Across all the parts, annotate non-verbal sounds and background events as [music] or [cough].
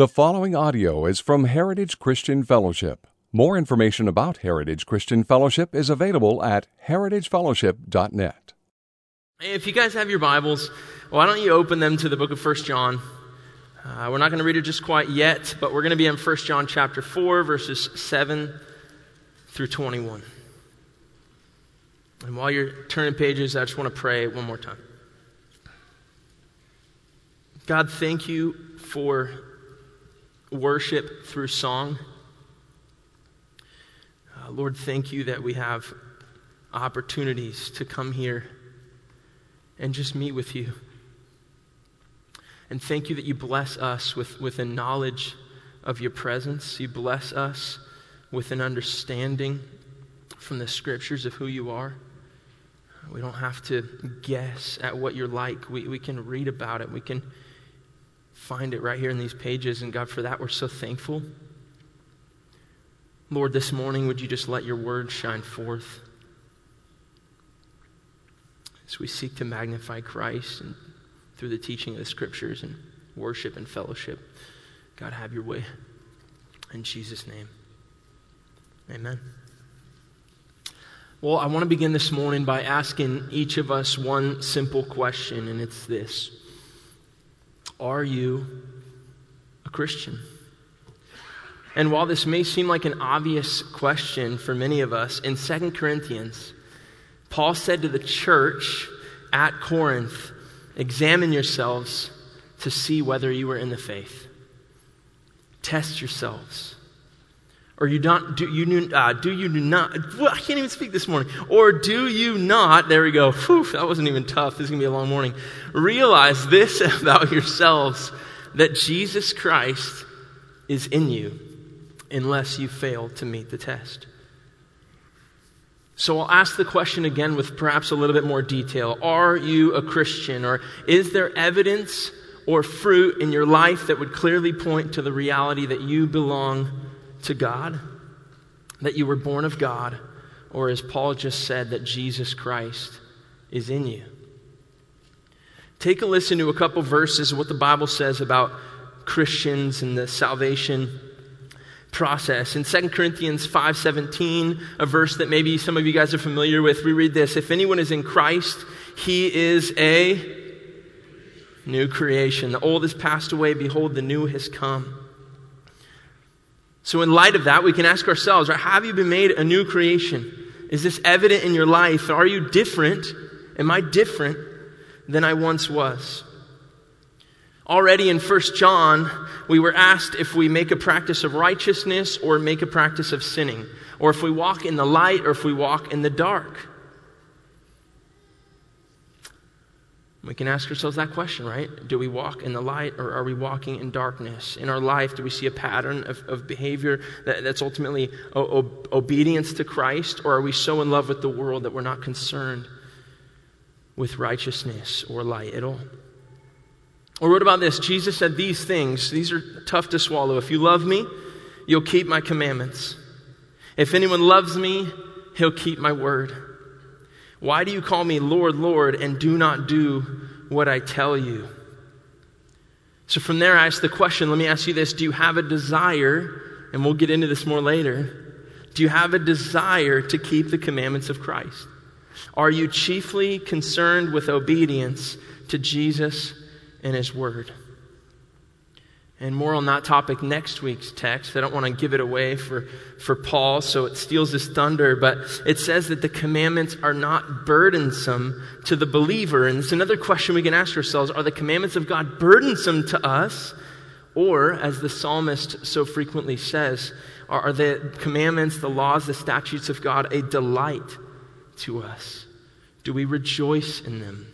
The following audio is from Heritage Christian Fellowship. More information about Heritage Christian Fellowship is available at heritagefellowship.net. If you guys have your Bibles, why don't you open them to the book of 1 John? Uh, we're not going to read it just quite yet, but we're going to be in 1 John chapter 4, verses 7 through 21. And while you're turning pages, I just want to pray one more time. God, thank you for worship through song. Uh, Lord, thank you that we have opportunities to come here and just meet with you. And thank you that you bless us with, with a knowledge of your presence. You bless us with an understanding from the scriptures of who you are. We don't have to guess at what you're like. We, we can read about it. We can find it right here in these pages. And God, for that, we're so thankful. Lord, this morning, would you just let your word shine forth as we seek to magnify Christ and through the teaching of the scriptures and worship and fellowship? God, have your way. In Jesus' name, amen. Well, I want to begin this morning by asking each of us one simple question, and it's this are you a Christian? And while this may seem like an obvious question for many of us, in 2 Corinthians, Paul said to the church at Corinth, Examine yourselves to see whether you are in the faith. Test yourselves. Or you don't, do you, uh, do you not, well, I can't even speak this morning. Or do you not, there we go, Whew, that wasn't even tough, this is going to be a long morning. Realize this [laughs] about yourselves, that Jesus Christ is in you, unless you fail to meet the test. So I'll ask the question again with perhaps a little bit more detail. Are you a Christian? Or is there evidence or fruit in your life that would clearly point to the reality that you belong to God, that you were born of God, or as Paul just said, that Jesus Christ is in you. Take a listen to a couple verses of what the Bible says about Christians and the salvation process. In 2 Corinthians 5:17, a verse that maybe some of you guys are familiar with, we read this, if anyone is in Christ, he is a new creation. The old has passed away, behold the new has come. So, in light of that, we can ask ourselves, right, have you been made a new creation? Is this evident in your life? Are you different? Am I different than I once was? Already in 1 John, we were asked if we make a practice of righteousness or make a practice of sinning, or if we walk in the light or if we walk in the dark. We can ask ourselves that question, right? Do we walk in the light or are we walking in darkness? In our life, do we see a pattern of, of behavior that, that's ultimately o- obedience to Christ, or are we so in love with the world that we're not concerned with righteousness or light at all? Or what about this? Jesus said these things. These are tough to swallow. If you love me, you'll keep my commandments. If anyone loves me, he'll keep my word. Why do you call me Lord, Lord, and do not do what I tell you? So from there, I ask the question let me ask you this Do you have a desire, and we'll get into this more later, do you have a desire to keep the commandments of Christ? Are you chiefly concerned with obedience to Jesus and His Word? And more on that topic next week's text. I don't want to give it away for, for Paul, so it steals his thunder, but it says that the commandments are not burdensome to the believer. And it's another question we can ask ourselves are the commandments of God burdensome to us? Or, as the psalmist so frequently says, are the commandments, the laws, the statutes of God a delight to us? Do we rejoice in them?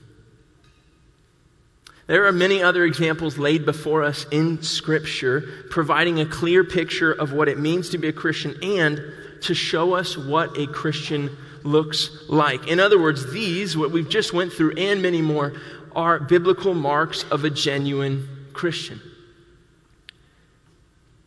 There are many other examples laid before us in Scripture, providing a clear picture of what it means to be a Christian and to show us what a Christian looks like. In other words, these, what we've just went through, and many more, are biblical marks of a genuine Christian.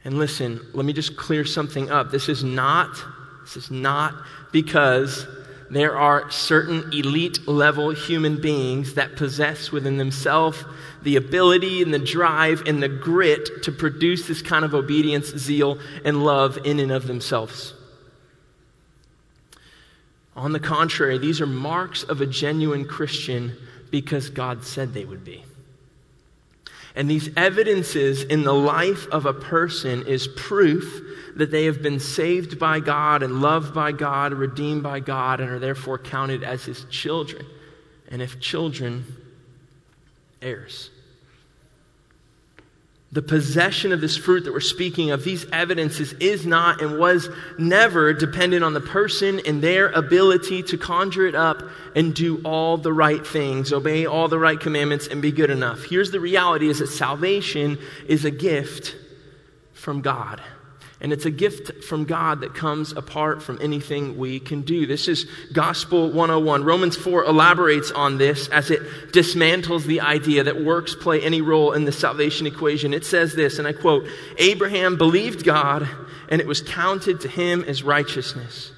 And listen, let me just clear something up. This is not, this is not because there are certain elite level human beings that possess within themselves the ability and the drive and the grit to produce this kind of obedience, zeal, and love in and of themselves. On the contrary, these are marks of a genuine Christian because God said they would be. And these evidences in the life of a person is proof that they have been saved by God and loved by God, redeemed by God, and are therefore counted as his children. And if children, heirs. The possession of this fruit that we're speaking of, these evidences, is not and was never dependent on the person and their ability to conjure it up and do all the right things, obey all the right commandments, and be good enough. Here's the reality is that salvation is a gift from God. And it's a gift from God that comes apart from anything we can do. This is Gospel 101. Romans 4 elaborates on this as it dismantles the idea that works play any role in the salvation equation. It says this, and I quote Abraham believed God, and it was counted to him as righteousness.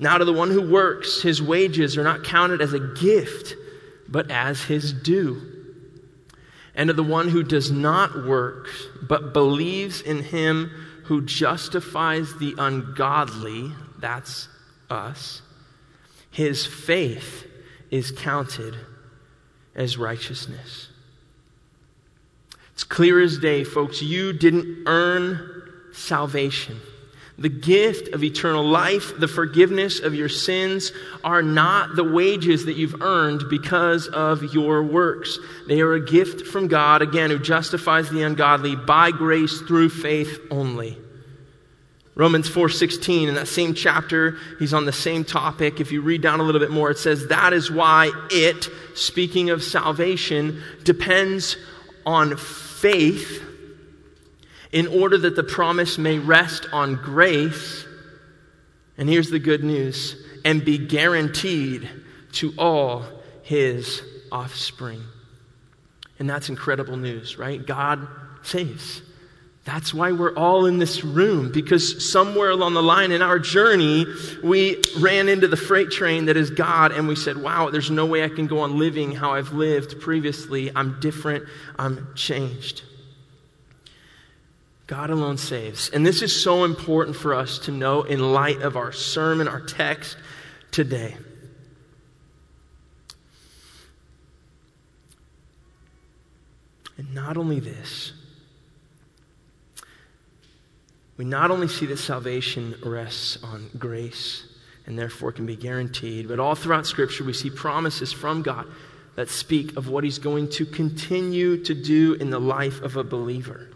Now, to the one who works, his wages are not counted as a gift, but as his due and to the one who does not work, but believes in him who justifies the ungodly, that's us, his faith is counted as righteousness. It's clear as day, folks. You didn't earn salvation. The gift of eternal life, the forgiveness of your sins are not the wages that you've earned because of your works. They are a gift from God, again, who justifies the ungodly by grace through faith only. Romans 4:16 in that same chapter, he's on the same topic. If you read down a little bit more, it says that is why it, speaking of salvation, depends on faith in order that the promise may rest on grace. And here's the good news and be guaranteed to all his offspring. And that's incredible news, right? God saves. That's why we're all in this room, because somewhere along the line in our journey, we ran into the freight train that is God, and we said, Wow, there's no way I can go on living how I've lived previously. I'm different, I'm changed. God alone saves. And this is so important for us to know in light of our sermon, our text today. And not only this, we not only see that salvation rests on grace and therefore can be guaranteed, but all throughout Scripture we see promises from God that speak of what He's going to continue to do in the life of a believer.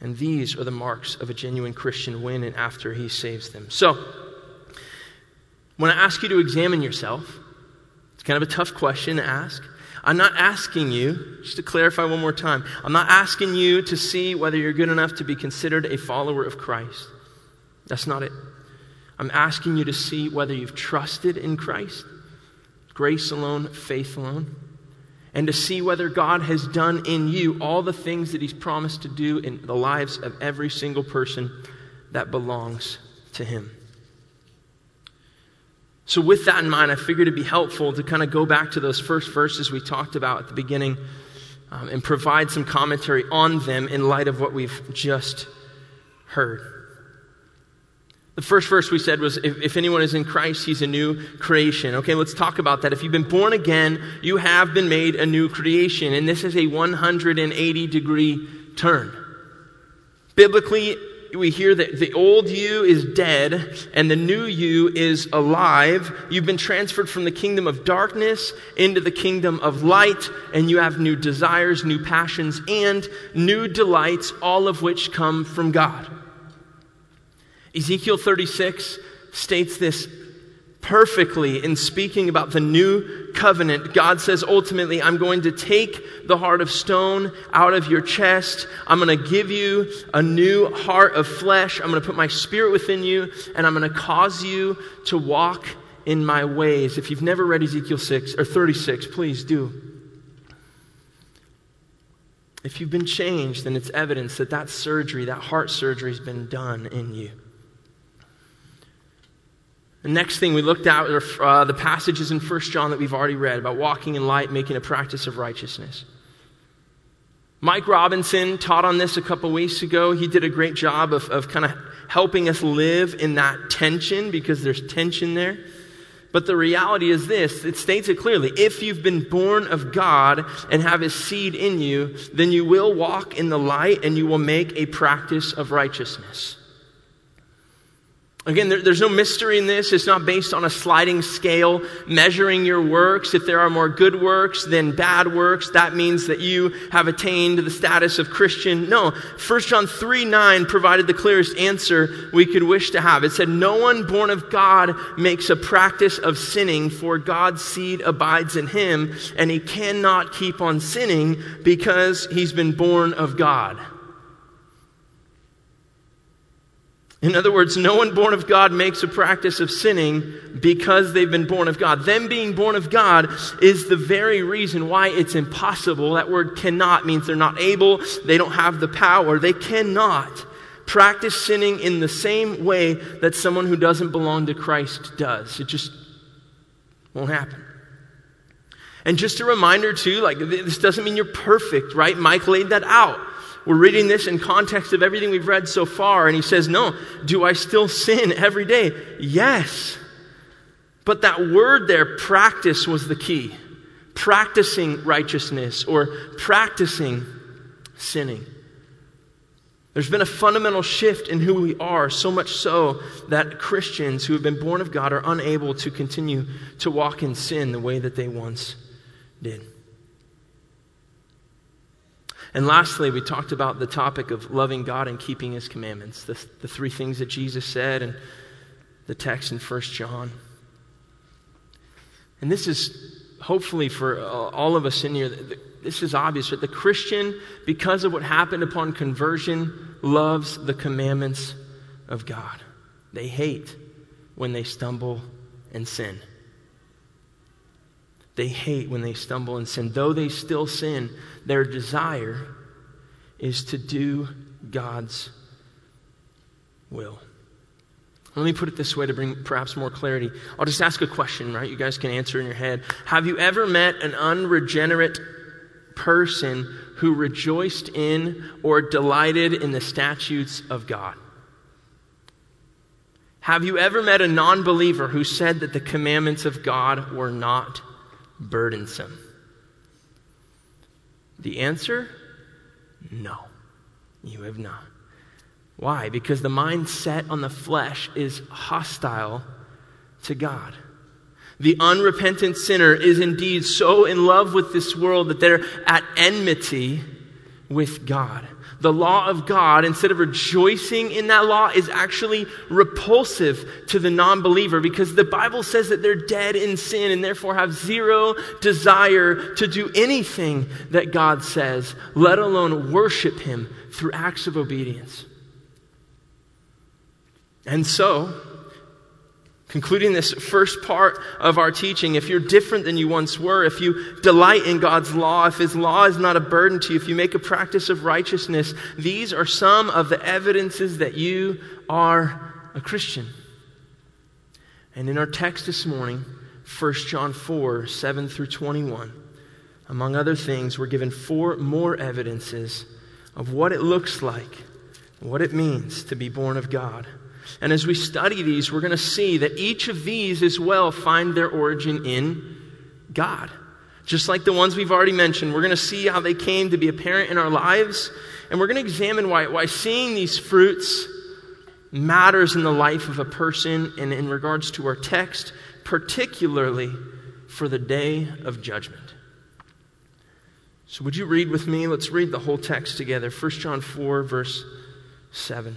And these are the marks of a genuine Christian when and after he saves them. So, when I ask you to examine yourself, it's kind of a tough question to ask. I'm not asking you, just to clarify one more time, I'm not asking you to see whether you're good enough to be considered a follower of Christ. That's not it. I'm asking you to see whether you've trusted in Christ, grace alone, faith alone and to see whether God has done in you all the things that He's promised to do in the lives of every single person that belongs to Him. So, with that in mind, I figured it'd be helpful to kind of go back to those first verses we talked about at the beginning um, and provide some commentary on them in light of what we've just heard. The first verse we said was if, if, anyone is in Christ, he's a new creation. Okay, let's talk about that. If you've been born again, you have been made a new creation. And this is a 180 degree turn. Biblically, we hear that the old you is dead and the new you is alive. You've been transferred from the kingdom of darkness into the kingdom of light, and you have new desires, new passions, and new delights, all of which come from God. Ezekiel 36 states this perfectly in speaking about the new covenant. God says, ultimately, I'm going to take the heart of stone out of your chest. I'm going to give you a new heart of flesh. I'm going to put my spirit within you, and I'm going to cause you to walk in my ways. If you've never read Ezekiel 6 or 36, please do. If you've been changed, then it's evidence that that surgery, that heart surgery, has been done in you. The next thing we looked at are uh, the passages in 1 John that we've already read about walking in light, making a practice of righteousness. Mike Robinson taught on this a couple weeks ago. He did a great job of, of kind of helping us live in that tension because there's tension there. But the reality is this it states it clearly. If you've been born of God and have his seed in you, then you will walk in the light and you will make a practice of righteousness. Again, there, there's no mystery in this. It's not based on a sliding scale measuring your works. If there are more good works than bad works, that means that you have attained the status of Christian. No. 1 John 3 9 provided the clearest answer we could wish to have. It said, No one born of God makes a practice of sinning, for God's seed abides in him, and he cannot keep on sinning because he's been born of God. In other words, no one born of God makes a practice of sinning because they've been born of God. Them being born of God is the very reason why it's impossible. That word cannot means they're not able, they don't have the power. They cannot practice sinning in the same way that someone who doesn't belong to Christ does. It just won't happen. And just a reminder, too, like this doesn't mean you're perfect, right? Mike laid that out. We're reading this in context of everything we've read so far, and he says, No, do I still sin every day? Yes. But that word there, practice, was the key. Practicing righteousness or practicing sinning. There's been a fundamental shift in who we are, so much so that Christians who have been born of God are unable to continue to walk in sin the way that they once did. And lastly, we talked about the topic of loving God and keeping his commandments, the, the three things that Jesus said and the text in 1 John. And this is hopefully for uh, all of us in here, this is obvious that the Christian, because of what happened upon conversion, loves the commandments of God. They hate when they stumble and sin. They hate when they stumble and sin. Though they still sin, their desire is to do God's will. Let me put it this way to bring perhaps more clarity. I'll just ask a question, right? You guys can answer in your head. Have you ever met an unregenerate person who rejoiced in or delighted in the statutes of God? Have you ever met a non believer who said that the commandments of God were not burdensome? The answer no, you have not. Why? Because the mind set on the flesh is hostile to God. The unrepentant sinner is indeed so in love with this world that they're at enmity with God the law of God, instead of rejoicing in that law, is actually repulsive to the non believer because the Bible says that they're dead in sin and therefore have zero desire to do anything that God says, let alone worship Him through acts of obedience. And so, Concluding this first part of our teaching, if you're different than you once were, if you delight in God's law, if His law is not a burden to you, if you make a practice of righteousness, these are some of the evidences that you are a Christian. And in our text this morning, 1 John 4 7 through 21, among other things, we're given four more evidences of what it looks like, what it means to be born of God. And as we study these, we're going to see that each of these as well find their origin in God. Just like the ones we've already mentioned, we're going to see how they came to be apparent in our lives. And we're going to examine why, why seeing these fruits matters in the life of a person and in regards to our text, particularly for the day of judgment. So, would you read with me? Let's read the whole text together. 1 John 4, verse 7.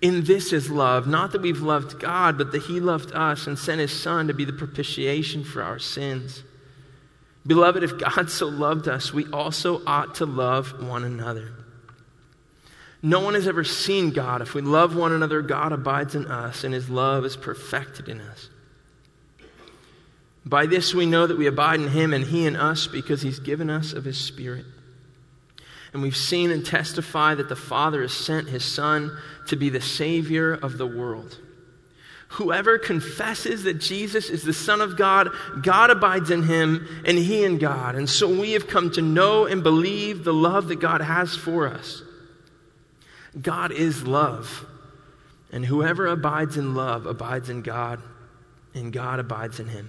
In this is love, not that we've loved God, but that He loved us and sent His Son to be the propitiation for our sins. Beloved, if God so loved us, we also ought to love one another. No one has ever seen God. If we love one another, God abides in us, and His love is perfected in us. By this we know that we abide in Him and He in us because He's given us of His Spirit. And we've seen and testify that the Father has sent His Son to be the Savior of the world. Whoever confesses that Jesus is the Son of God, God abides in him and he in God. And so we have come to know and believe the love that God has for us. God is love. And whoever abides in love abides in God, and God abides in him.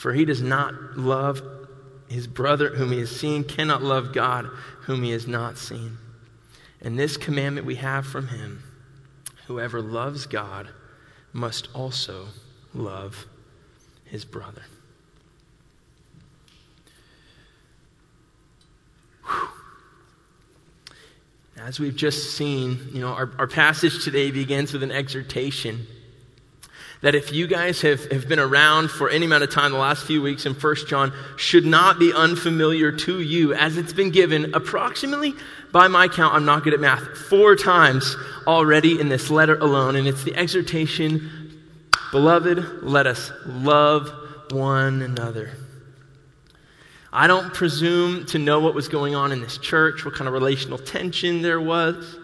For he does not love his brother whom he has seen, cannot love God whom he has not seen. And this commandment we have from him whoever loves God must also love his brother. As we've just seen, you know, our, our passage today begins with an exhortation that if you guys have, have been around for any amount of time the last few weeks in First John should not be unfamiliar to you as it's been given approximately by my count i'm not good at math four times already in this letter alone and it's the exhortation beloved let us love one another. I don't presume to know what was going on in this church what kind of relational tension there was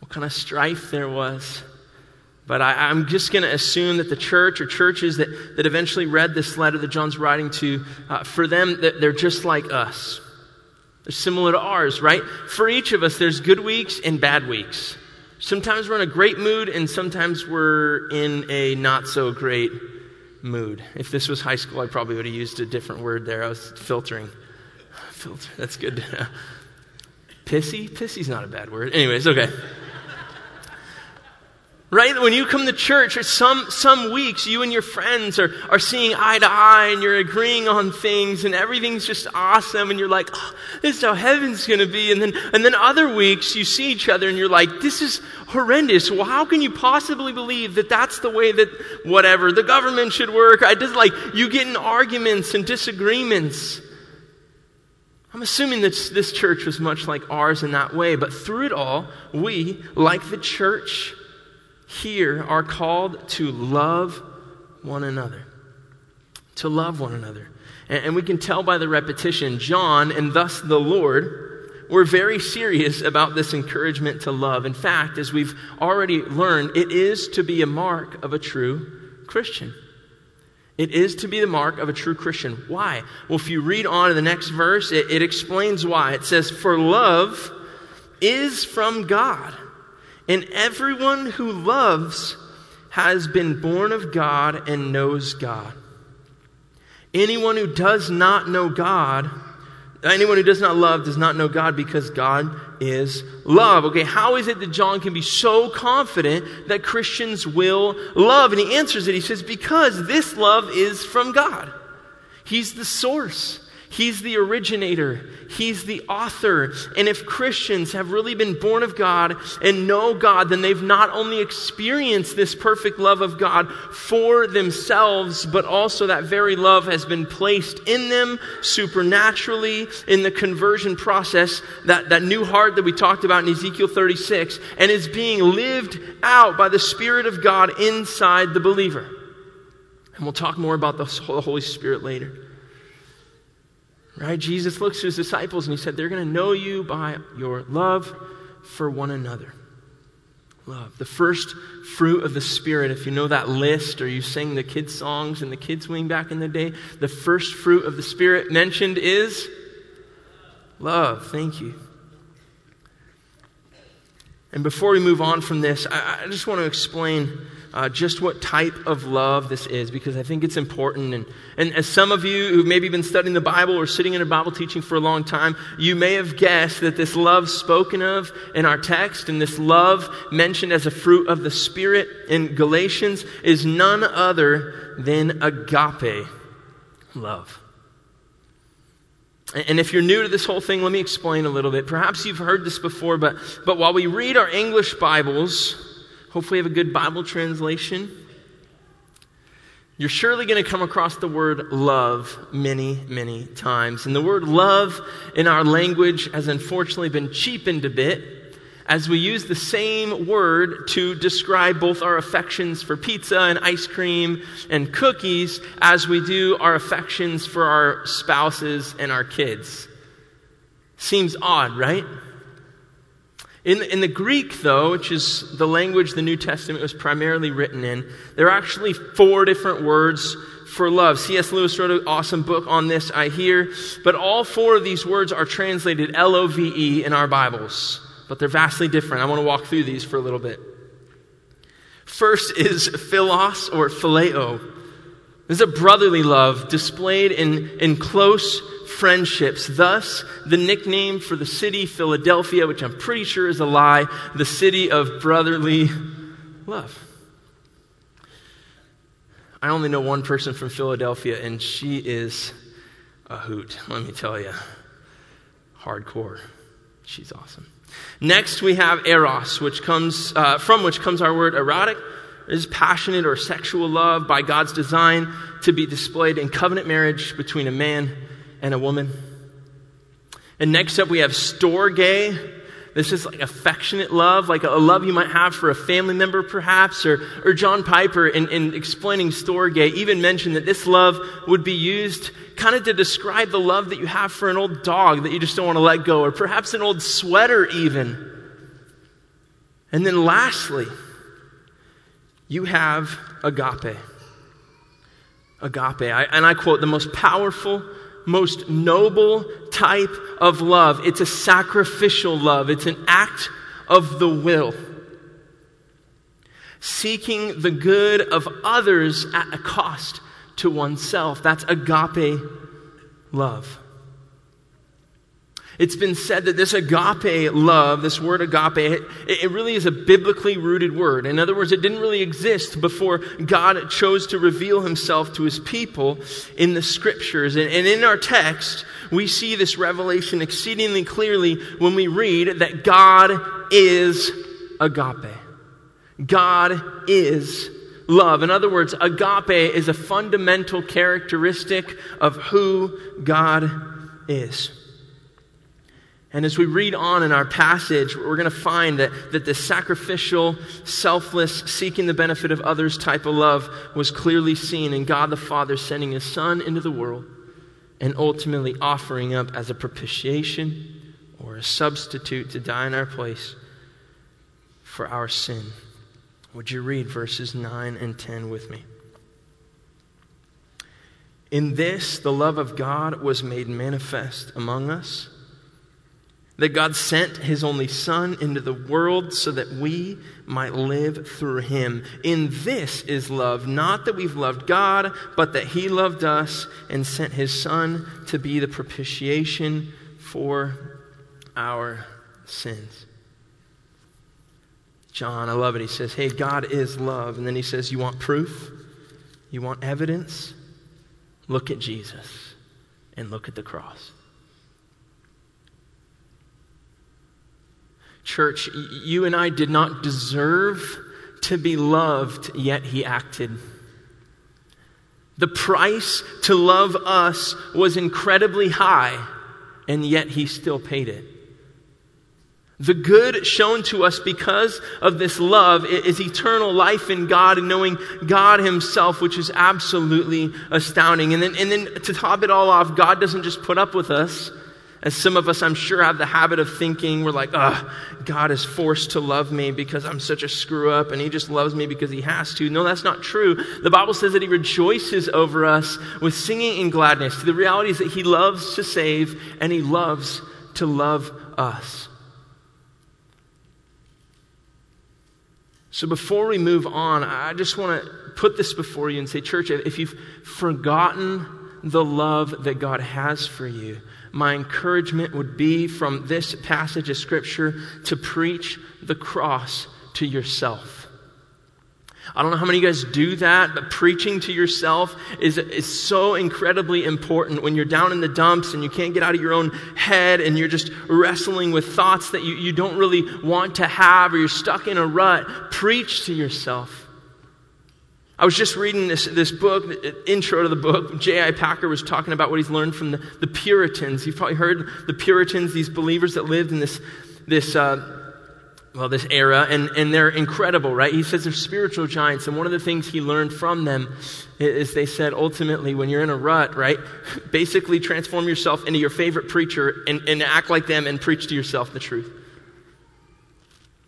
what kind of strife there was but I, am just going to assume that the church or churches that, that eventually read this letter that John's writing to, uh, for them, that they're just like us. They're similar to ours, right? For each of us, there's good weeks and bad weeks. Sometimes we're in a great mood, and sometimes we're in a not so great mood. If this was high school, I probably would have used a different word there. I was filtering. Filter, that's good. [laughs] Pissy? Pissy's not a bad word. Anyways, okay. Right? When you come to church, or some, some weeks, you and your friends are, are seeing eye to eye and you're agreeing on things and everything's just awesome and you're like, oh, this is how heaven's going to be. And then, and then other weeks, you see each other and you're like, this is horrendous. Well, how can you possibly believe that that's the way that whatever, the government should work? I just like, you get in arguments and disagreements. I'm assuming that this church was much like ours in that way, but through it all, we, like the church, here are called to love one another. To love one another. And, and we can tell by the repetition, John and thus the Lord were very serious about this encouragement to love. In fact, as we've already learned, it is to be a mark of a true Christian. It is to be the mark of a true Christian. Why? Well, if you read on in the next verse, it, it explains why. It says, For love is from God. And everyone who loves has been born of God and knows God. Anyone who does not know God, anyone who does not love does not know God because God is love. Okay, how is it that John can be so confident that Christians will love? And he answers it. He says, Because this love is from God. He's the source. He's the originator. He's the author. And if Christians have really been born of God and know God, then they've not only experienced this perfect love of God for themselves, but also that very love has been placed in them supernaturally in the conversion process, that, that new heart that we talked about in Ezekiel 36, and is being lived out by the Spirit of God inside the believer. And we'll talk more about the Holy Spirit later. Right? Jesus looks to his disciples and he said, They're going to know you by your love for one another. Love. The first fruit of the Spirit, if you know that list or you sang the kids' songs in the kids' wing back in the day, the first fruit of the Spirit mentioned is love. Thank you. And before we move on from this, I, I just want to explain uh, just what type of love this is because I think it's important. And, and as some of you who've maybe been studying the Bible or sitting in a Bible teaching for a long time, you may have guessed that this love spoken of in our text and this love mentioned as a fruit of the Spirit in Galatians is none other than agape love. And if you're new to this whole thing, let me explain a little bit. Perhaps you've heard this before, but, but while we read our English Bibles, hopefully have a good Bible translation, you're surely going to come across the word love many, many times. And the word love in our language has unfortunately been cheapened a bit as we use the same word to describe both our affections for pizza and ice cream and cookies as we do our affections for our spouses and our kids. Seems odd, right? In, in the Greek, though, which is the language the New Testament was primarily written in, there are actually four different words for love. C.S. Lewis wrote an awesome book on this, I hear. But all four of these words are translated L O V E in our Bibles but they're vastly different. I want to walk through these for a little bit. First is philos or phileo. This is a brotherly love displayed in, in close friendships. Thus, the nickname for the city, Philadelphia, which I'm pretty sure is a lie, the city of brotherly love. I only know one person from Philadelphia, and she is a hoot, let me tell you. Hardcore. She's awesome. Next, we have eros, which comes uh, from which comes our word erotic. It is passionate or sexual love by God's design to be displayed in covenant marriage between a man and a woman. And next up, we have storge. This is like affectionate love, like a love you might have for a family member, perhaps. Or, or John Piper, in, in explaining storge, even mentioned that this love would be used kind of to describe the love that you have for an old dog that you just don't want to let go, or perhaps an old sweater, even. And then lastly, you have agape. Agape. I, and I quote the most powerful, most noble type of love. It's a sacrificial love, it's an act of the will. Seeking the good of others at a cost to oneself. That's agape love. It's been said that this agape love, this word agape, it, really is a biblically rooted word. In other words, it didn't really exist before God chose to reveal himself to his people in the scriptures. And, and in our text, we see this revelation exceedingly clearly when we read that God is agape. God is love. In other words, agape is a fundamental characteristic of who God is. And as we read on in our passage, we're going to find that, that the sacrificial, selfless, seeking the benefit of others type of love was clearly seen in God the Father sending his Son into the world and ultimately offering up as a propitiation or a substitute to die in our place for our sin. Would you read verses 9 and 10 with me? In this, the love of God was made manifest among us. That God sent his only Son into the world so that we might live through him. In this is love, not that we've loved God, but that he loved us and sent his Son to be the propitiation for our sins. John, I love it. He says, Hey, God is love. And then he says, You want proof? You want evidence? Look at Jesus and look at the cross. Church, you and I did not deserve to be loved, yet he acted. The price to love us was incredibly high, and yet he still paid it. The good shown to us because of this love is eternal life in God and knowing God Himself, which is absolutely astounding. And then, and then to top it all off, God doesn't just put up with us. As some of us, I'm sure, have the habit of thinking, we're like, ah, God is forced to love me because I'm such a screw up and He just loves me because He has to. No, that's not true. The Bible says that He rejoices over us with singing and gladness. The reality is that He loves to save and He loves to love us. So before we move on, I just want to put this before you and say, church, if you've forgotten the love that God has for you, my encouragement would be from this passage of Scripture to preach the cross to yourself. I don't know how many of you guys do that, but preaching to yourself is, is so incredibly important when you're down in the dumps and you can't get out of your own head and you're just wrestling with thoughts that you, you don't really want to have or you're stuck in a rut. Preach to yourself. I was just reading this, this book, intro to the book. J.I. Packer was talking about what he's learned from the, the Puritans. You've probably heard the Puritans, these believers that lived in this, this uh, well, this era, and, and they're incredible, right? He says they're spiritual giants, and one of the things he learned from them is they said ultimately, when you're in a rut, right, [laughs] basically transform yourself into your favorite preacher and, and act like them and preach to yourself the truth.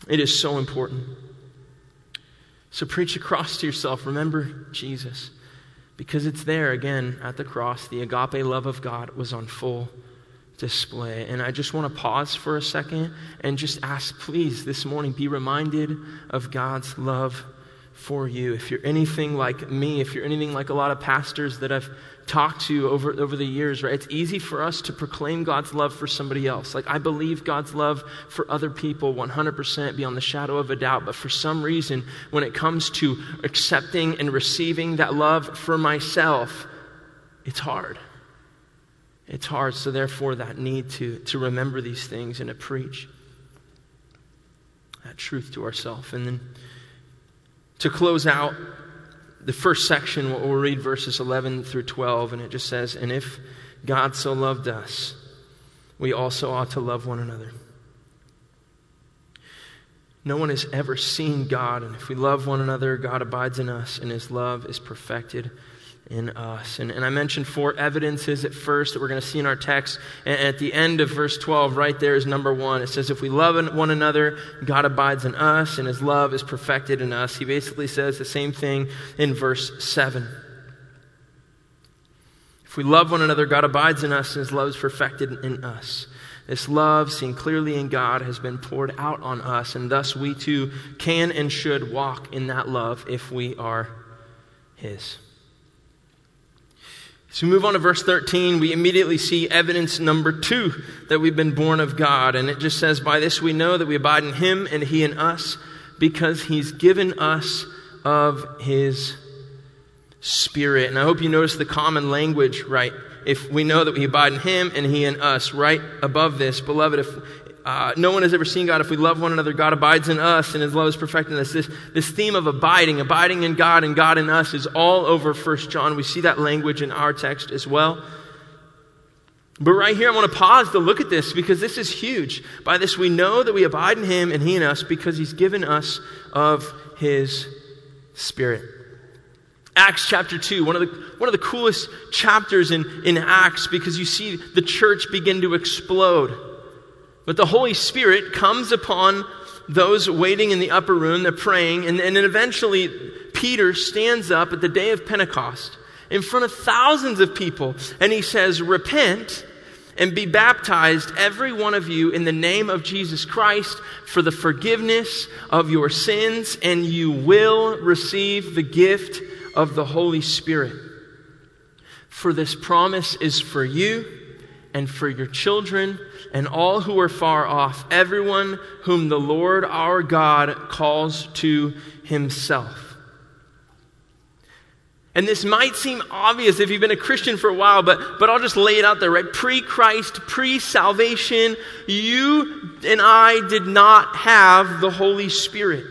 It is so important. So preach a cross to yourself. Remember Jesus. Because it's there, again, at the cross. The agape love of God was on full display. And I just want to pause for a second and just ask, please, this morning, be reminded of God's love for you. If you're anything like me, if you're anything like a lot of pastors that I've talked to over, over the years, right? It's easy for us to proclaim God's love for somebody else. Like, I believe God's love for other people 100% beyond the shadow of a doubt. But for some reason, when it comes to accepting and receiving that love for myself, it's hard. It's hard. So, therefore, that need to, to remember these things and to preach that truth to ourselves. And then to close out the first section, we'll read verses 11 through 12, and it just says, And if God so loved us, we also ought to love one another. No one has ever seen God, and if we love one another, God abides in us, and his love is perfected in us. And, and, I mentioned four evidences at first that we're going to see in our text. And at the end of verse 12, right there is number one. It says, If we love one another, God abides in us, and his love is perfected in us. He basically says the same thing in verse 7. If we love one another, God abides in us, and his love is perfected in us. This love, seen clearly in God, has been poured out on us, and thus we too can and should walk in that love if we are his. So we move on to verse 13. We immediately see evidence number two that we've been born of God. And it just says, By this we know that we abide in him and he in us, because he's given us of his spirit. And I hope you notice the common language, right? If we know that we abide in him and he in us, right above this, beloved, if uh, no one has ever seen God. If we love one another, God abides in us and his love is perfected in us. This, this theme of abiding, abiding in God and God in us is all over First John. We see that language in our text as well. But right here, I want to pause to look at this because this is huge. By this, we know that we abide in him and he in us because he's given us of his spirit. Acts chapter 2, one of the, one of the coolest chapters in, in Acts because you see the church begin to explode. But the Holy Spirit comes upon those waiting in the upper room, they're praying, and, and then eventually Peter stands up at the day of Pentecost in front of thousands of people and he says, Repent and be baptized, every one of you, in the name of Jesus Christ for the forgiveness of your sins, and you will receive the gift of the Holy Spirit. For this promise is for you and for your children and all who are far off, everyone whom the Lord our God calls to himself. And this might seem obvious if you've been a Christian for a while, but, but I'll just lay it out there, right? Pre Christ, pre salvation, you and I did not have the Holy Spirit.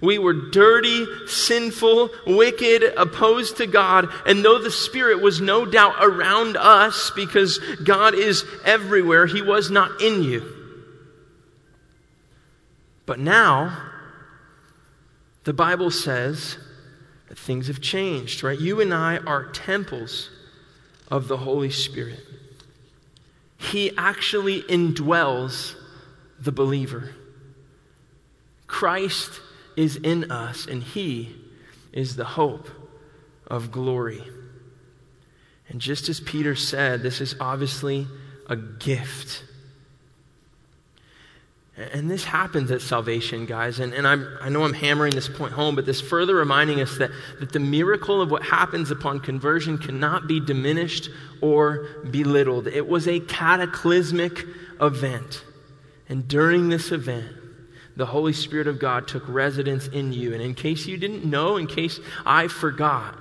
We were dirty, sinful, wicked, opposed to God. And though the Spirit was no doubt around us because God is everywhere, He was not in you. But now, the Bible says that things have changed, right? You and I are temples of the Holy Spirit. He actually indwells the believer. Christ is in us, and He is the hope of glory. And just as Peter said, this is obviously a gift. And this happens at salvation, guys. And, and I'm, I know I'm hammering this point home, but this further reminding us that, that the miracle of what happens upon conversion cannot be diminished or belittled. It was a cataclysmic event. And during this event, the Holy Spirit of God took residence in you. And in case you didn't know, in case I forgot,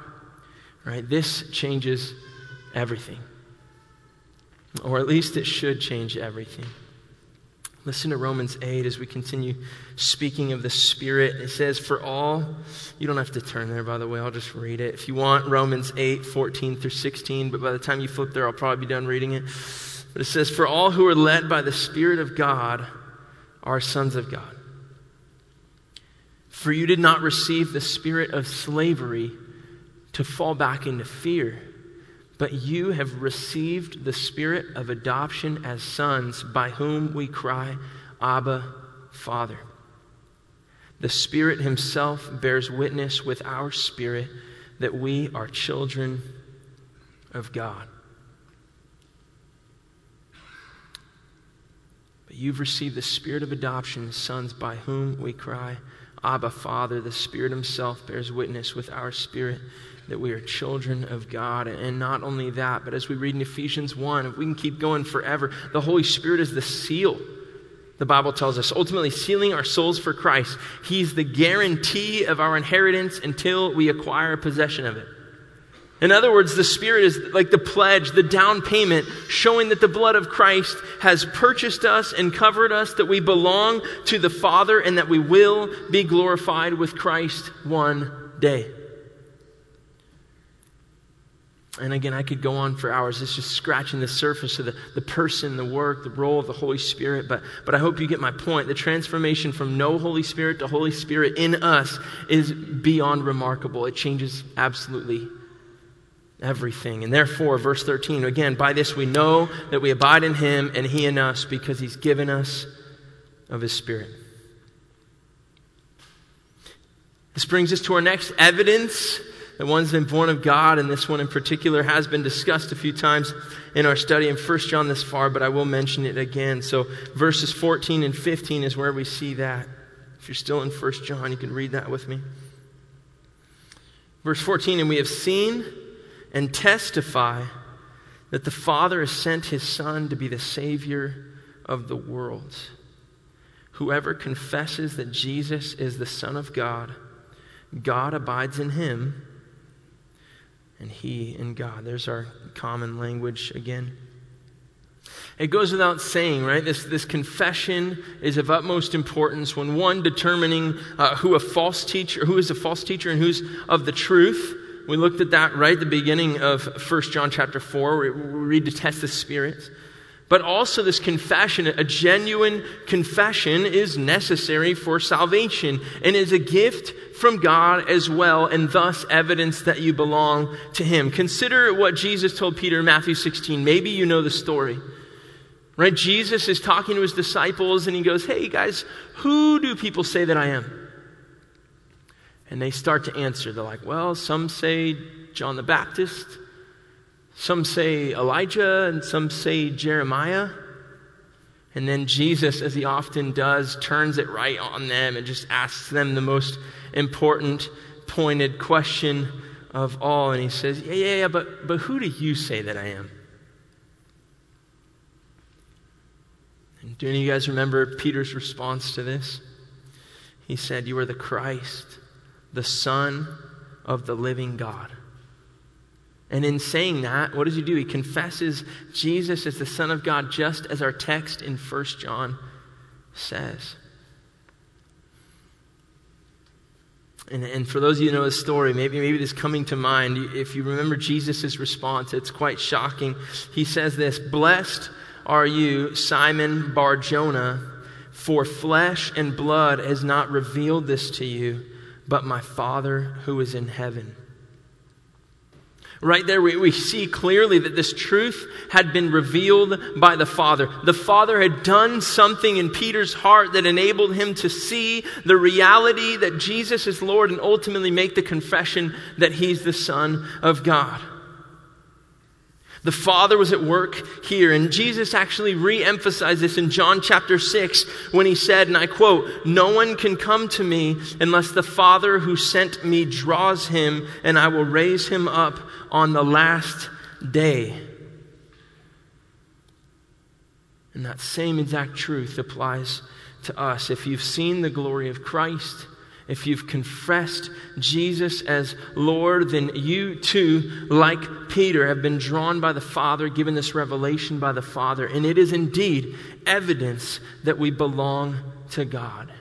right, this changes everything. Or at least it should change everything. Listen to Romans 8 as we continue speaking of the Spirit. It says, For all, you don't have to turn there, by the way, I'll just read it. If you want, Romans 8, 14 through 16, but by the time you flip there, I'll probably be done reading it. But it says, For all who are led by the Spirit of God are sons of God. For you did not receive the spirit of slavery to fall back into fear but you have received the spirit of adoption as sons, by whom we cry, Abba, Father. The Spirit Himself bears witness with our spirit that we are children of God. But you've received the Spirit of adoption, sons, by whom we cry, Abba, Father. The Spirit Himself bears witness with our spirit that we are children of God. And not only that, but as we read in Ephesians 1, if we can keep going forever, the Holy Spirit is the seal. The Bible tells us, ultimately sealing our souls for Christ. He's the guarantee of our inheritance until we acquire possession of it. In other words, the Spirit is like the pledge, the down payment, showing that the blood of Christ has purchased us and covered us, that we belong to the Father, and that we will be glorified with Christ one day. And again, I could go on for hours. It's just scratching the surface of the, the person, the work, the role of the Holy Spirit. But, but I hope you get my point. The transformation from no Holy Spirit to Holy Spirit in us is beyond remarkable. It changes absolutely everything. And therefore, verse 13, again, by this we know that we abide in him and he in us because he's given us of his Spirit. This brings us to our next evidence that one's been born of God, and this one in particular has been discussed a few times in our study in 1 John this far, but I will mention it again. So, verses 14 and 15 is where we see that. If you're still in 1 John, you can read that with me. Verse 14, and we have seen and testify that the Father has sent his Son to be the Savior of the world. Whoever confesses that Jesus is the Son of God, God abides in him and He in God. There's our common language again. It goes without saying, right? This, this confession is of utmost importance when one determining uh, who a false teacher, who is a false teacher and who's of the truth. We looked at that right at the beginning of 1 John chapter 4, we read to test the spirits. But also, this confession, a genuine confession, is necessary for salvation and is a gift from God as well, and thus evidence that you belong to Him. Consider what Jesus told Peter in Matthew 16. Maybe you know the story. Right? Jesus is talking to his disciples and he goes, Hey guys, who do people say that I am? And they start to answer. They're like, Well, some say John the Baptist, some say Elijah, and some say Jeremiah. And then Jesus, as he often does, turns it right on them and just asks them the most important, pointed question of all. And he says, Yeah, yeah, yeah, but, but who do you say that I am? And do any of you guys remember Peter's response to this? He said, You are the Christ, the Son of the living God. And in saying that, what does he do? He confesses Jesus as the Son of God, just as our text in 1 John says. And, and for those of you who know the story, maybe, maybe this coming to mind, if you remember Jesus' response, it's quite shocking. He says this Blessed are you, Simon Bar Jonah, for flesh and blood has not revealed this to you, but my Father who is in heaven. Right there, we, we see clearly that this truth had been revealed by the Father. The Father had done something in Peter's heart that enabled him to see the reality that Jesus is Lord and ultimately make the confession that he's the Son of God. The Father was at work here, and Jesus actually re emphasized this in John chapter 6 when he said, and I quote, No one can come to me unless the Father who sent me draws him, and I will raise him up on the last day. And that same exact truth applies to us. If you've seen the glory of Christ, if you've confessed Jesus as Lord, then you too, like Peter, have been drawn by the Father, given this revelation by the Father. And it is indeed evidence that we belong to God.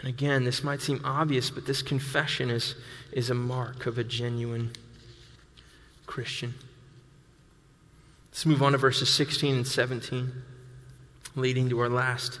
And again, this might seem obvious, but this confession is, is a mark of a genuine Christian. Let's move on to verses 16 and 17, leading to our last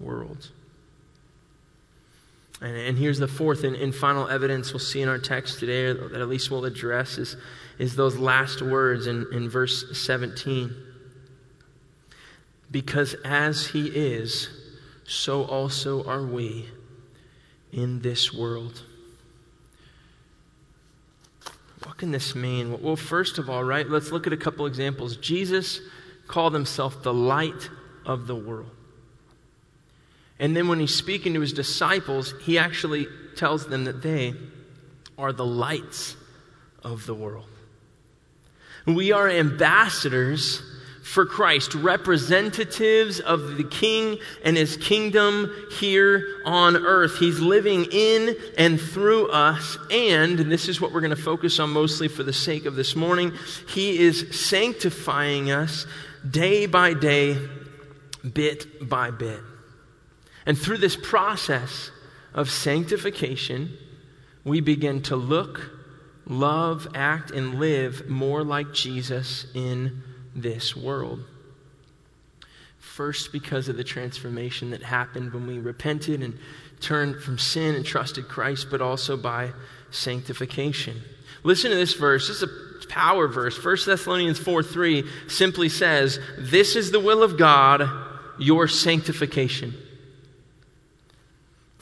world. And, and here's the fourth and, and, final evidence we'll see in our text today, that at least we'll address, is, is those last words in, in verse 17. Because as he is, so also are we in this world. What can this mean? Well, first of all, right, let's look at a couple examples. Jesus called himself the light of the world. And then when he's speaking to his disciples, he actually tells them that they are the lights of the world. We are ambassadors for Christ, representatives of the King and his kingdom here on earth. He's living in and through us, and, this is what we're going to focus on mostly for the sake of this morning, he is sanctifying us day by day, bit by bit. And through this process of sanctification, we begin to look, love, act, and live more like Jesus in this world. First, because of the transformation that happened when we repented and turned from sin and trusted Christ, but also by sanctification. Listen to this verse. This is a power verse. 1 Thessalonians 4 3 simply says, This is the will of God, your sanctification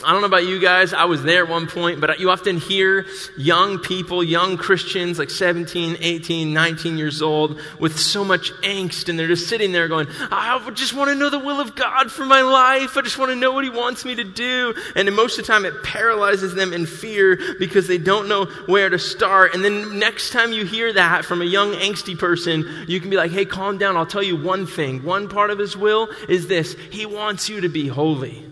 I don't know about you guys, I was there at one point, but you often hear young people, young Christians, like 17, 18, 19 years old, with so much angst, and they're just sitting there going, I just want to know the will of God for my life. I just want to know what He wants me to do. And most of the time, it paralyzes them in fear because they don't know where to start. And then next time you hear that from a young, angsty person, you can be like, hey, calm down. I'll tell you one thing. One part of His will is this He wants you to be holy.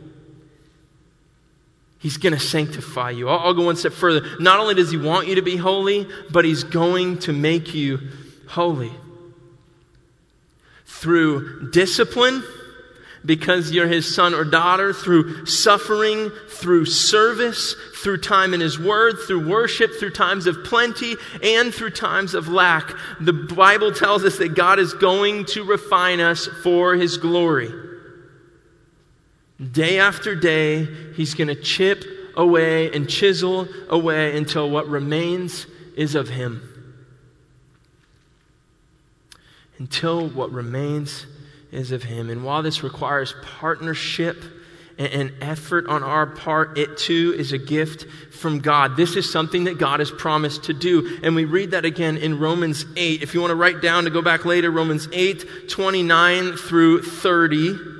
He's going to sanctify you. I'll, I'll, go one step further. Not only does He want you to be holy, but He's going to make you holy. Through discipline, because you're His son or daughter, through suffering, through service, through time in His Word, through worship, through times of plenty, and through times of lack. The Bible tells us that God is going to refine us for His glory. Day after day, he's going to chip away and chisel away until what remains is of him. Until what remains is of him. And while this requires partnership and effort on our part, it too is a gift from God. This is something that God has promised to do. And we read that again in Romans 8. If you want to write down to go back later, Romans 8, 29 through 30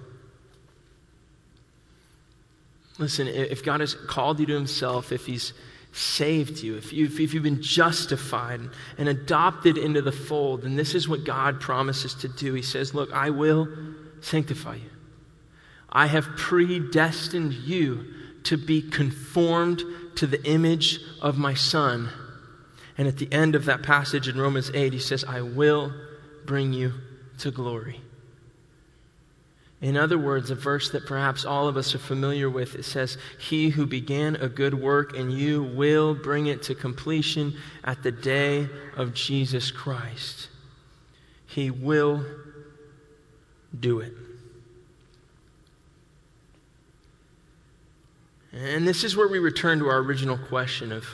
Listen, if God has called you to Himself, if He's saved you, if you've, if you've been justified and adopted into the fold, then this is what God promises to do. He says, Look, I will sanctify you. I have predestined you to be conformed to the image of my Son. And at the end of that passage in Romans 8, he says, I will bring you to glory. In other words, a verse that perhaps all of us are familiar with, it says, He who began a good work in you will bring it to completion at the day of Jesus Christ. He will do it. And this is where we return to our original question of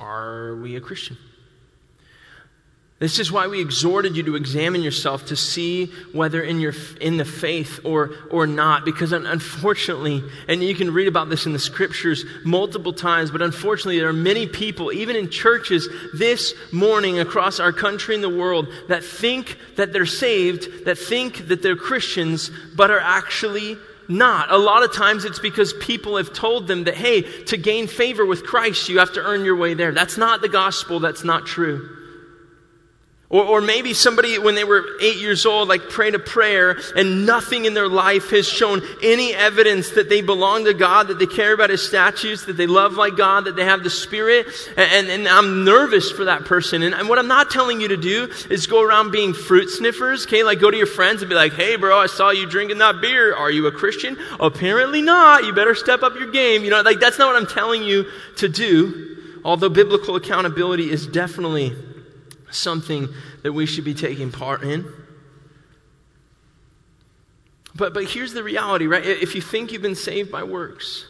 are we a Christian? This is why we exhorted you to examine yourself to see whether in, your, in the faith or, or not. Because unfortunately, and you can read about this in the scriptures multiple times, but unfortunately, there are many people, even in churches this morning across our country and the world, that think that they're saved, that think that they're Christians, but are actually not. A lot of times it's because people have told them that, hey, to gain favor with Christ, you have to earn your way there. That's not the gospel. That's not true. Or, or maybe somebody, when they were eight years old, like prayed a prayer and nothing in their life has shown any evidence that they belong to God, that they care about His statutes, that they love like God, that they have the Spirit. And, and I'm nervous for that person. And, and what I'm not telling you to do is go around being fruit sniffers, okay? Like go to your friends and be like, hey, bro, I saw you drinking that beer. Are you a Christian? Apparently not. You better step up your game. You know, like that's not what I'm telling you to do. Although biblical accountability is definitely something that we should be taking part in. But, but here's the reality, right? If you think you've been saved by works,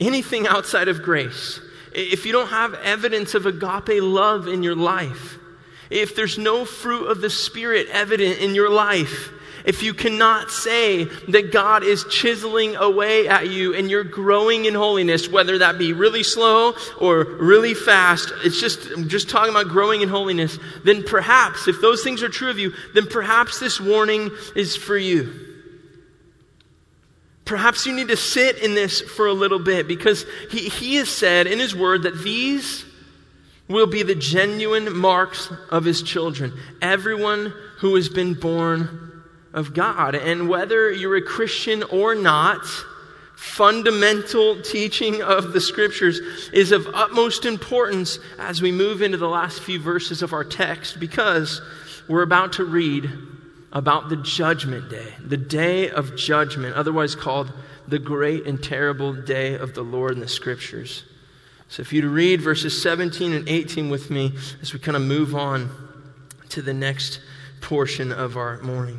anything outside of grace, if you don't have evidence of agape love in your life, if there's no fruit of the Spirit evident in your life, if you cannot say that God is chiseling away at you and you're growing in holiness, whether that be really slow or really fast, it's just, I'm just talking about growing in holiness, then perhaps, if those things are true of you, then perhaps this warning is for you. Perhaps you need to sit in this for a little bit because he, he has said in his word that these will be the genuine marks of his children. Everyone who has been born of God. And whether you're a Christian or not, fundamental teaching of the scriptures is of utmost importance as we move into the last few verses of our text because we're about to read about the judgment day, the day of judgment, otherwise called the great and terrible day of the Lord in the scriptures. So if you to read verses 17 and 18 with me as we kind of move on to the next portion of our morning.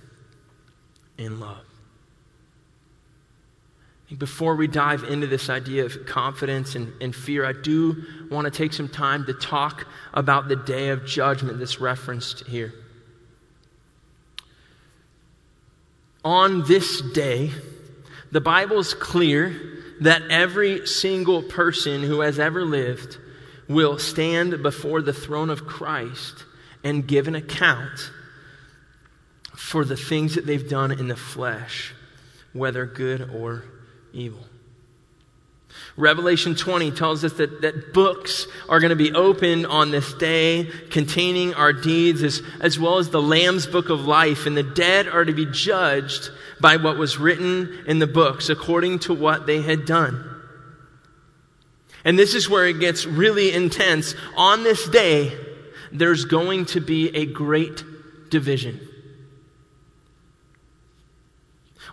in love. Before we dive into this idea of confidence and, and fear, I do want to take some time to talk about the day of judgment that's referenced here. On this day, the Bible is clear that every single person who has ever lived will stand before the throne of Christ and give an account for the things that they've done in the flesh, whether good or evil. Revelation 20 tells us that, that books are going to be opened on this day containing our deeds as, as well as the Lamb's book of life, and the dead are to be judged by what was written in the books according to what they had done. And this is where it gets really intense. On this day, there's going to be a great division.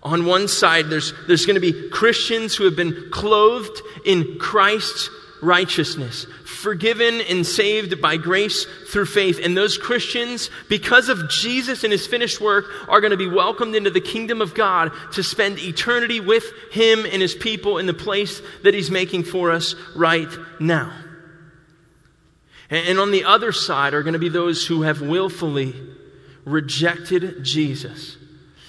On one side, there's, there's going to be Christians who have been clothed in Christ's righteousness, forgiven and saved by grace through faith. And those Christians, because of Jesus and his finished work, are going to be welcomed into the kingdom of God to spend eternity with him and his people in the place that he's making for us right now. And on the other side are going to be those who have willfully rejected Jesus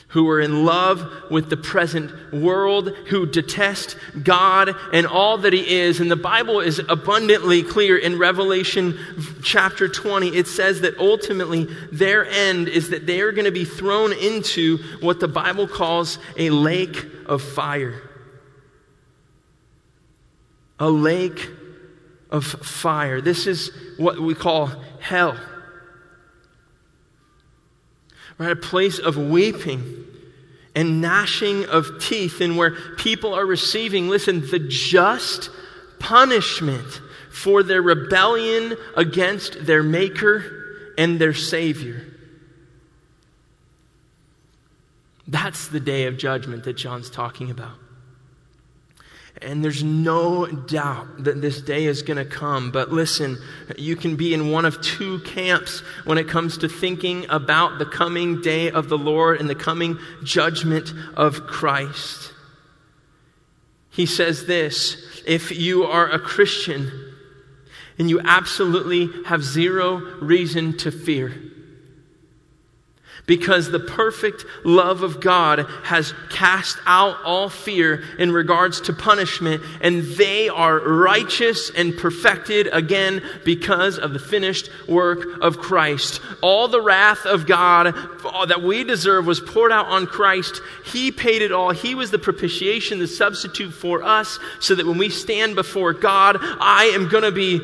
who are in love with the present world, who detest God and all that He is. And the Bible is abundantly clear in Revelation chapter 20. It says that ultimately their end is that they are going to be thrown into what the Bible calls a lake of fire. A lake of fire. This is what we call hell right? A place of weeping and gnashing of teeth, and where people are receiving, listen, the just punishment for their rebellion against their Maker and their Savior. That's the day of judgment that John's talking about. And there's no doubt that this day is going to come. But listen, you can be in one of two camps when it comes to thinking about the coming day of the Lord and the coming judgment of Christ. He says this if you are a Christian and you absolutely have zero reason to fear, because the perfect love of God has cast out all fear in regards to punishment, and they are righteous and perfected again because of the finished work of Christ. All the wrath of God that we deserve was poured out on Christ. He paid it all. He was the propitiation, the substitute for us, so that when we stand before God, I am going to be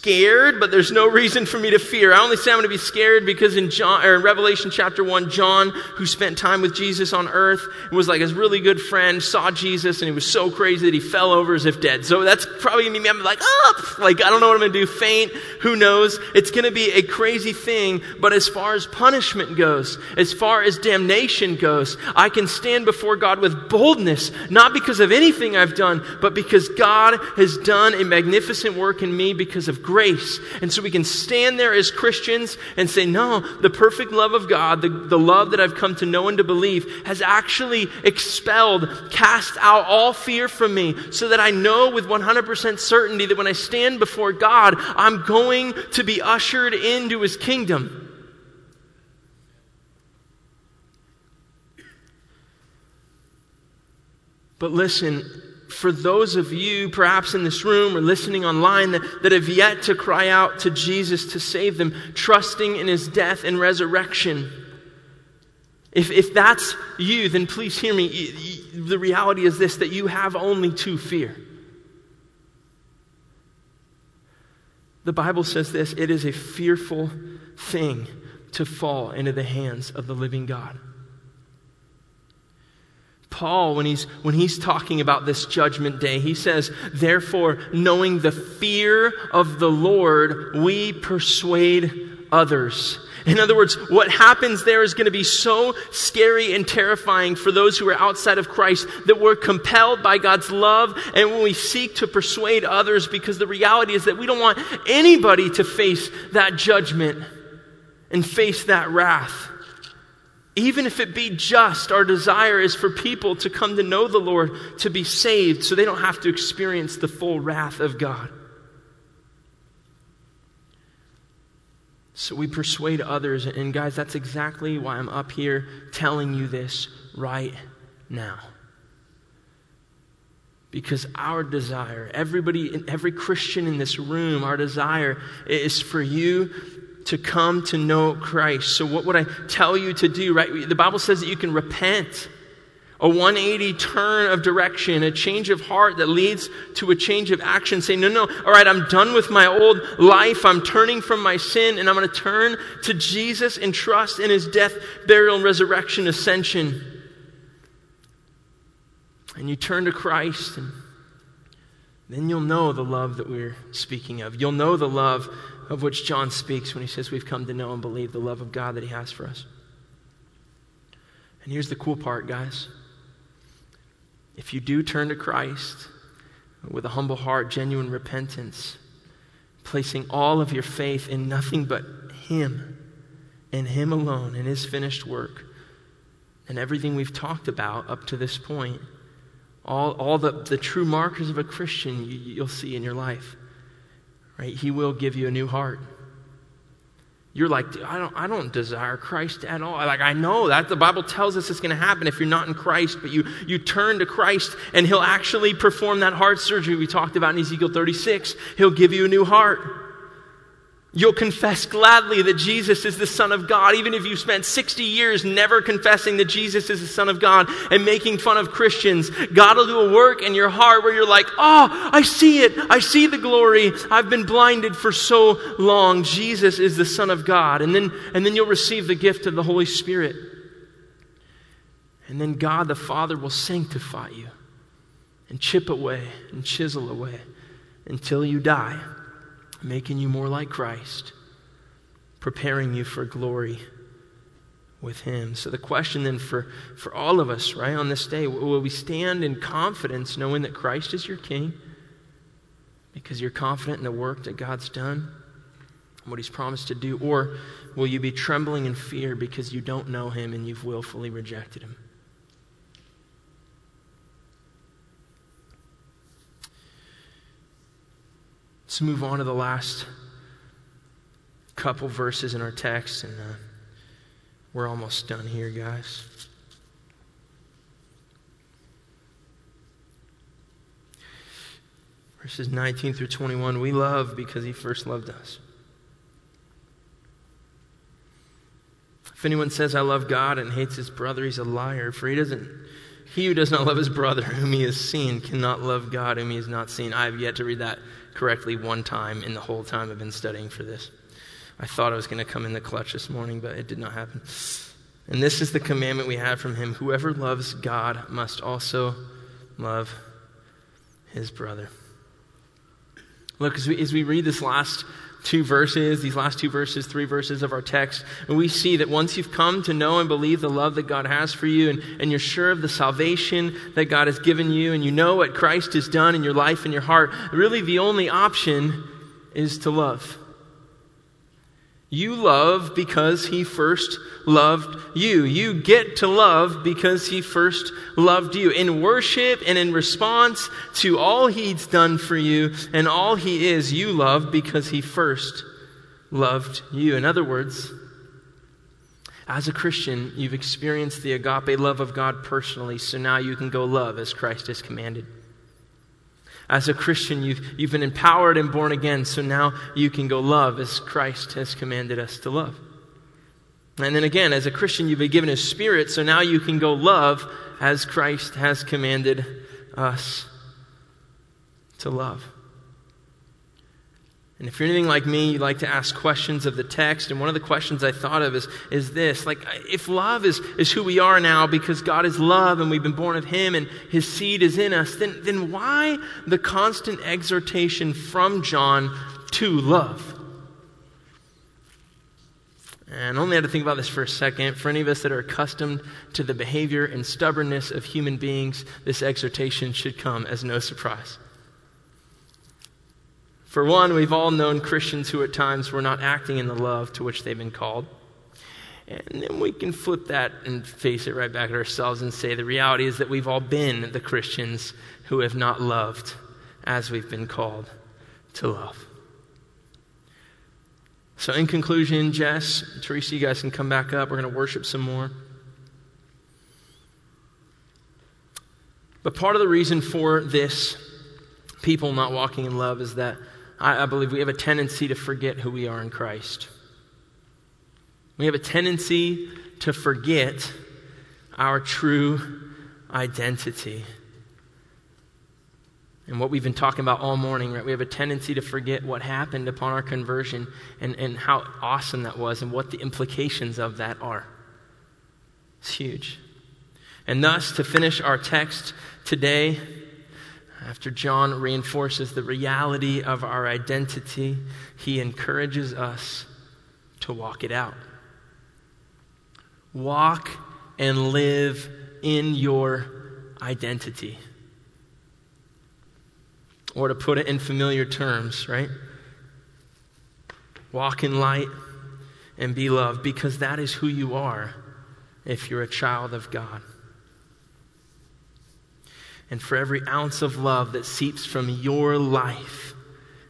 scared, but there's no reason for me to fear. I only say I'm going to be scared because in John or in Revelation chapter 1, John, who spent time with Jesus on earth, was like his really good friend, saw Jesus, and he was so crazy that he fell over as if dead. So that's probably going to be me. I'm like, up! Like, I don't know what I'm going to do. Faint. Who knows? It's going to be a crazy thing. But as far as punishment goes, as far as damnation goes, I can stand before God with boldness, not because of anything I've done, but because God has done a magnificent work in me because of grace. And so we can stand there as Christians and say, no, the perfect love of God, the, the love that I've come to know and to believe, has actually expelled, cast out all fear from me so that I know with 100% certainty that when I stand before God, I'm going to be ushered into his kingdom. But listen, for those of you, perhaps in this room or listening online, that, that have yet to cry out to Jesus to save them, trusting in his death and resurrection. If, if that's you, then please hear me. The reality is this that you have only to fear. The Bible says this it is a fearful thing to fall into the hands of the living God. Paul, when he's, when he's talking about this judgment day, he says, Therefore, knowing the fear of the Lord, we persuade others. In other words, what happens there is going to be so scary and terrifying for those who are outside of Christ that we're compelled by God's love and when we seek to persuade others because the reality is that we don't want anybody to face that judgment and face that wrath. Even if it be just, our desire is for people to come to know the Lord, to be saved, so they don't have to experience the full wrath of God. So we persuade others. And guys, that's exactly why I'm up here telling you this right now. Because our desire, everybody, every Christian in this room, our desire is for you to come to know Christ. So, what would I tell you to do, right? The Bible says that you can repent. A 180 turn of direction, a change of heart that leads to a change of action. Say, no, no, all right, I'm done with my old life. I'm turning from my sin and I'm going to turn to Jesus and trust in his death, burial, and resurrection, ascension. And you turn to Christ and then you'll know the love that we're speaking of. You'll know the love of which John speaks when he says we've come to know and believe the love of God that he has for us. And here's the cool part, guys. If you do turn to Christ, with a humble heart, genuine repentance, placing all of your faith in nothing but Him and Him alone and His finished work and everything we've talked about up to this point. All, all the, the true markers of a Christian you, you'll see in your life. Right? He will give you a new heart. You're like, I don't, I don't desire Christ at all. Like, I know that the Bible tells us it's going to happen if you're not in Christ, but you, you turn to Christ and He'll actually perform that heart surgery we talked about in Ezekiel 36. He'll give you a new heart. You'll confess gladly that Jesus is the Son of God, even if you spent 60 years never confessing that Jesus is the Son of God and making fun of Christians. God will do a work in your heart where you're like, oh, I see it. I see the glory. I've been blinded for so long. Jesus is the Son of God. And then, and then you'll receive the gift of the Holy Spirit. And then God the Father will sanctify you and chip away and chisel away until you die making you more like Christ, preparing you for glory with Him. So, the question then for, for all of us, right, on this day, will we stand in confidence knowing that Christ is your King because you're confident in the work that God's done, what He's promised to do? Or will you be trembling in fear because you don't know Him and you've willfully rejected Him? Let's move on to the last couple verses in our text, and uh, we're almost done here, guys. Verses 19 through 21 We love because he first loved us. If anyone says, I love God and hates his brother, he's a liar, for he doesn't. He who does not love his brother, whom he has seen, cannot love God, whom he has not seen. I have yet to read that correctly one time in the whole time I've been studying for this. I thought I was going to come in the clutch this morning, but it did not happen. And this is the commandment we have from him whoever loves God must also love his brother. Look, as we, as we read this last two verses, these last two verses, three verses of our text, and we see that once you've come to know and believe the love that God has for you, and, and you're sure of the salvation that God has given you, and you know what Christ has done in your life and your heart, really the only option is to love. You love because he first loved you. You get to love because he first loved you. In worship and in response to all he's done for you and all he is, you love because he first loved you. In other words, as a Christian, you've experienced the agape love of God personally, so now you can go love as Christ has commanded. As a Christian, you've, you've been empowered and born again, so now you can go love as Christ has commanded us to love. And then again, as a Christian, you've been given His Spirit, so now you can go love as Christ has commanded us to love. And if you're anything like me, you like to ask questions of the text. And one of the questions I thought of is, is this like, if love is, is who we are now because God is love and we've been born of Him and His seed is in us, then, then why the constant exhortation from John to love? And only had to think about this for a second. For any of us that are accustomed to the behavior and stubbornness of human beings, this exhortation should come as no surprise. For one, we've all known Christians who at times were not acting in the love to which they've been called. And then we can flip that and face it right back at ourselves and say the reality is that we've all been the Christians who have not loved as we've been called to love. So, in conclusion, Jess, Teresa, you guys can come back up. We're going to worship some more. But part of the reason for this people not walking in love is that I, I believe we have a tendency to forget who we are in Christ. We have a tendency to forget our true identity. And what we've been talking about all morning, right? We have a tendency to forget what happened upon our conversion and, and how awesome that was and what the implications of that are. It's huge. And thus, to finish our text today, after John reinforces the reality of our identity, he encourages us to walk it out. Walk and live in your identity. Or to put it in familiar terms, right? Walk in light and be loved because that is who you are if you're a child of God. And for every ounce of love that seeps from your life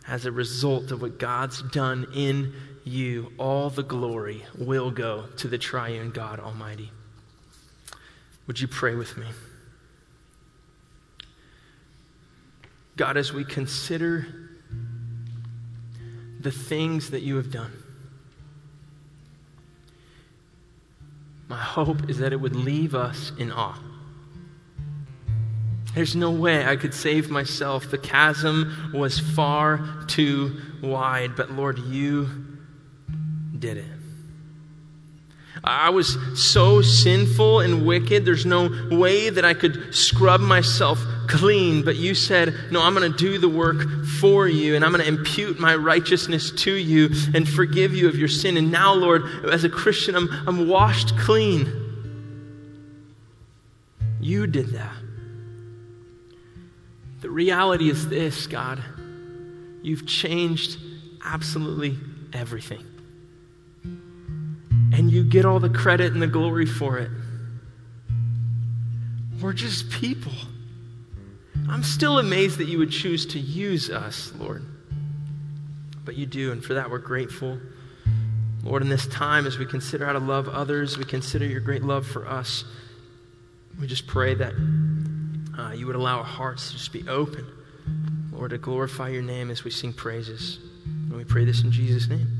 as a result of what God's done in you, all the glory will go to the triune God Almighty. Would you pray with me? God, as we consider the things that you have done, my hope is that it would leave us in awe. There's no way I could save myself. The chasm was far too wide, but Lord, you did it. I was so sinful and wicked, there's no way that I could scrub myself clean. But you said, No, I'm going to do the work for you, and I'm going to impute my righteousness to you and forgive you of your sin. And now, Lord, as a Christian, I'm, I'm washed clean. You did that. The reality is this, God. You've changed absolutely everything and you get all the credit and the glory for it. We're just people. I'm still amazed that you would choose to use us, Lord. But you do, and for that we're grateful. Lord, in this time, as we consider how to love others, we consider your great love for us. We just pray that uh, you would allow our hearts to just be open, Lord, to glorify your name as we sing praises. And we pray this in Jesus' name.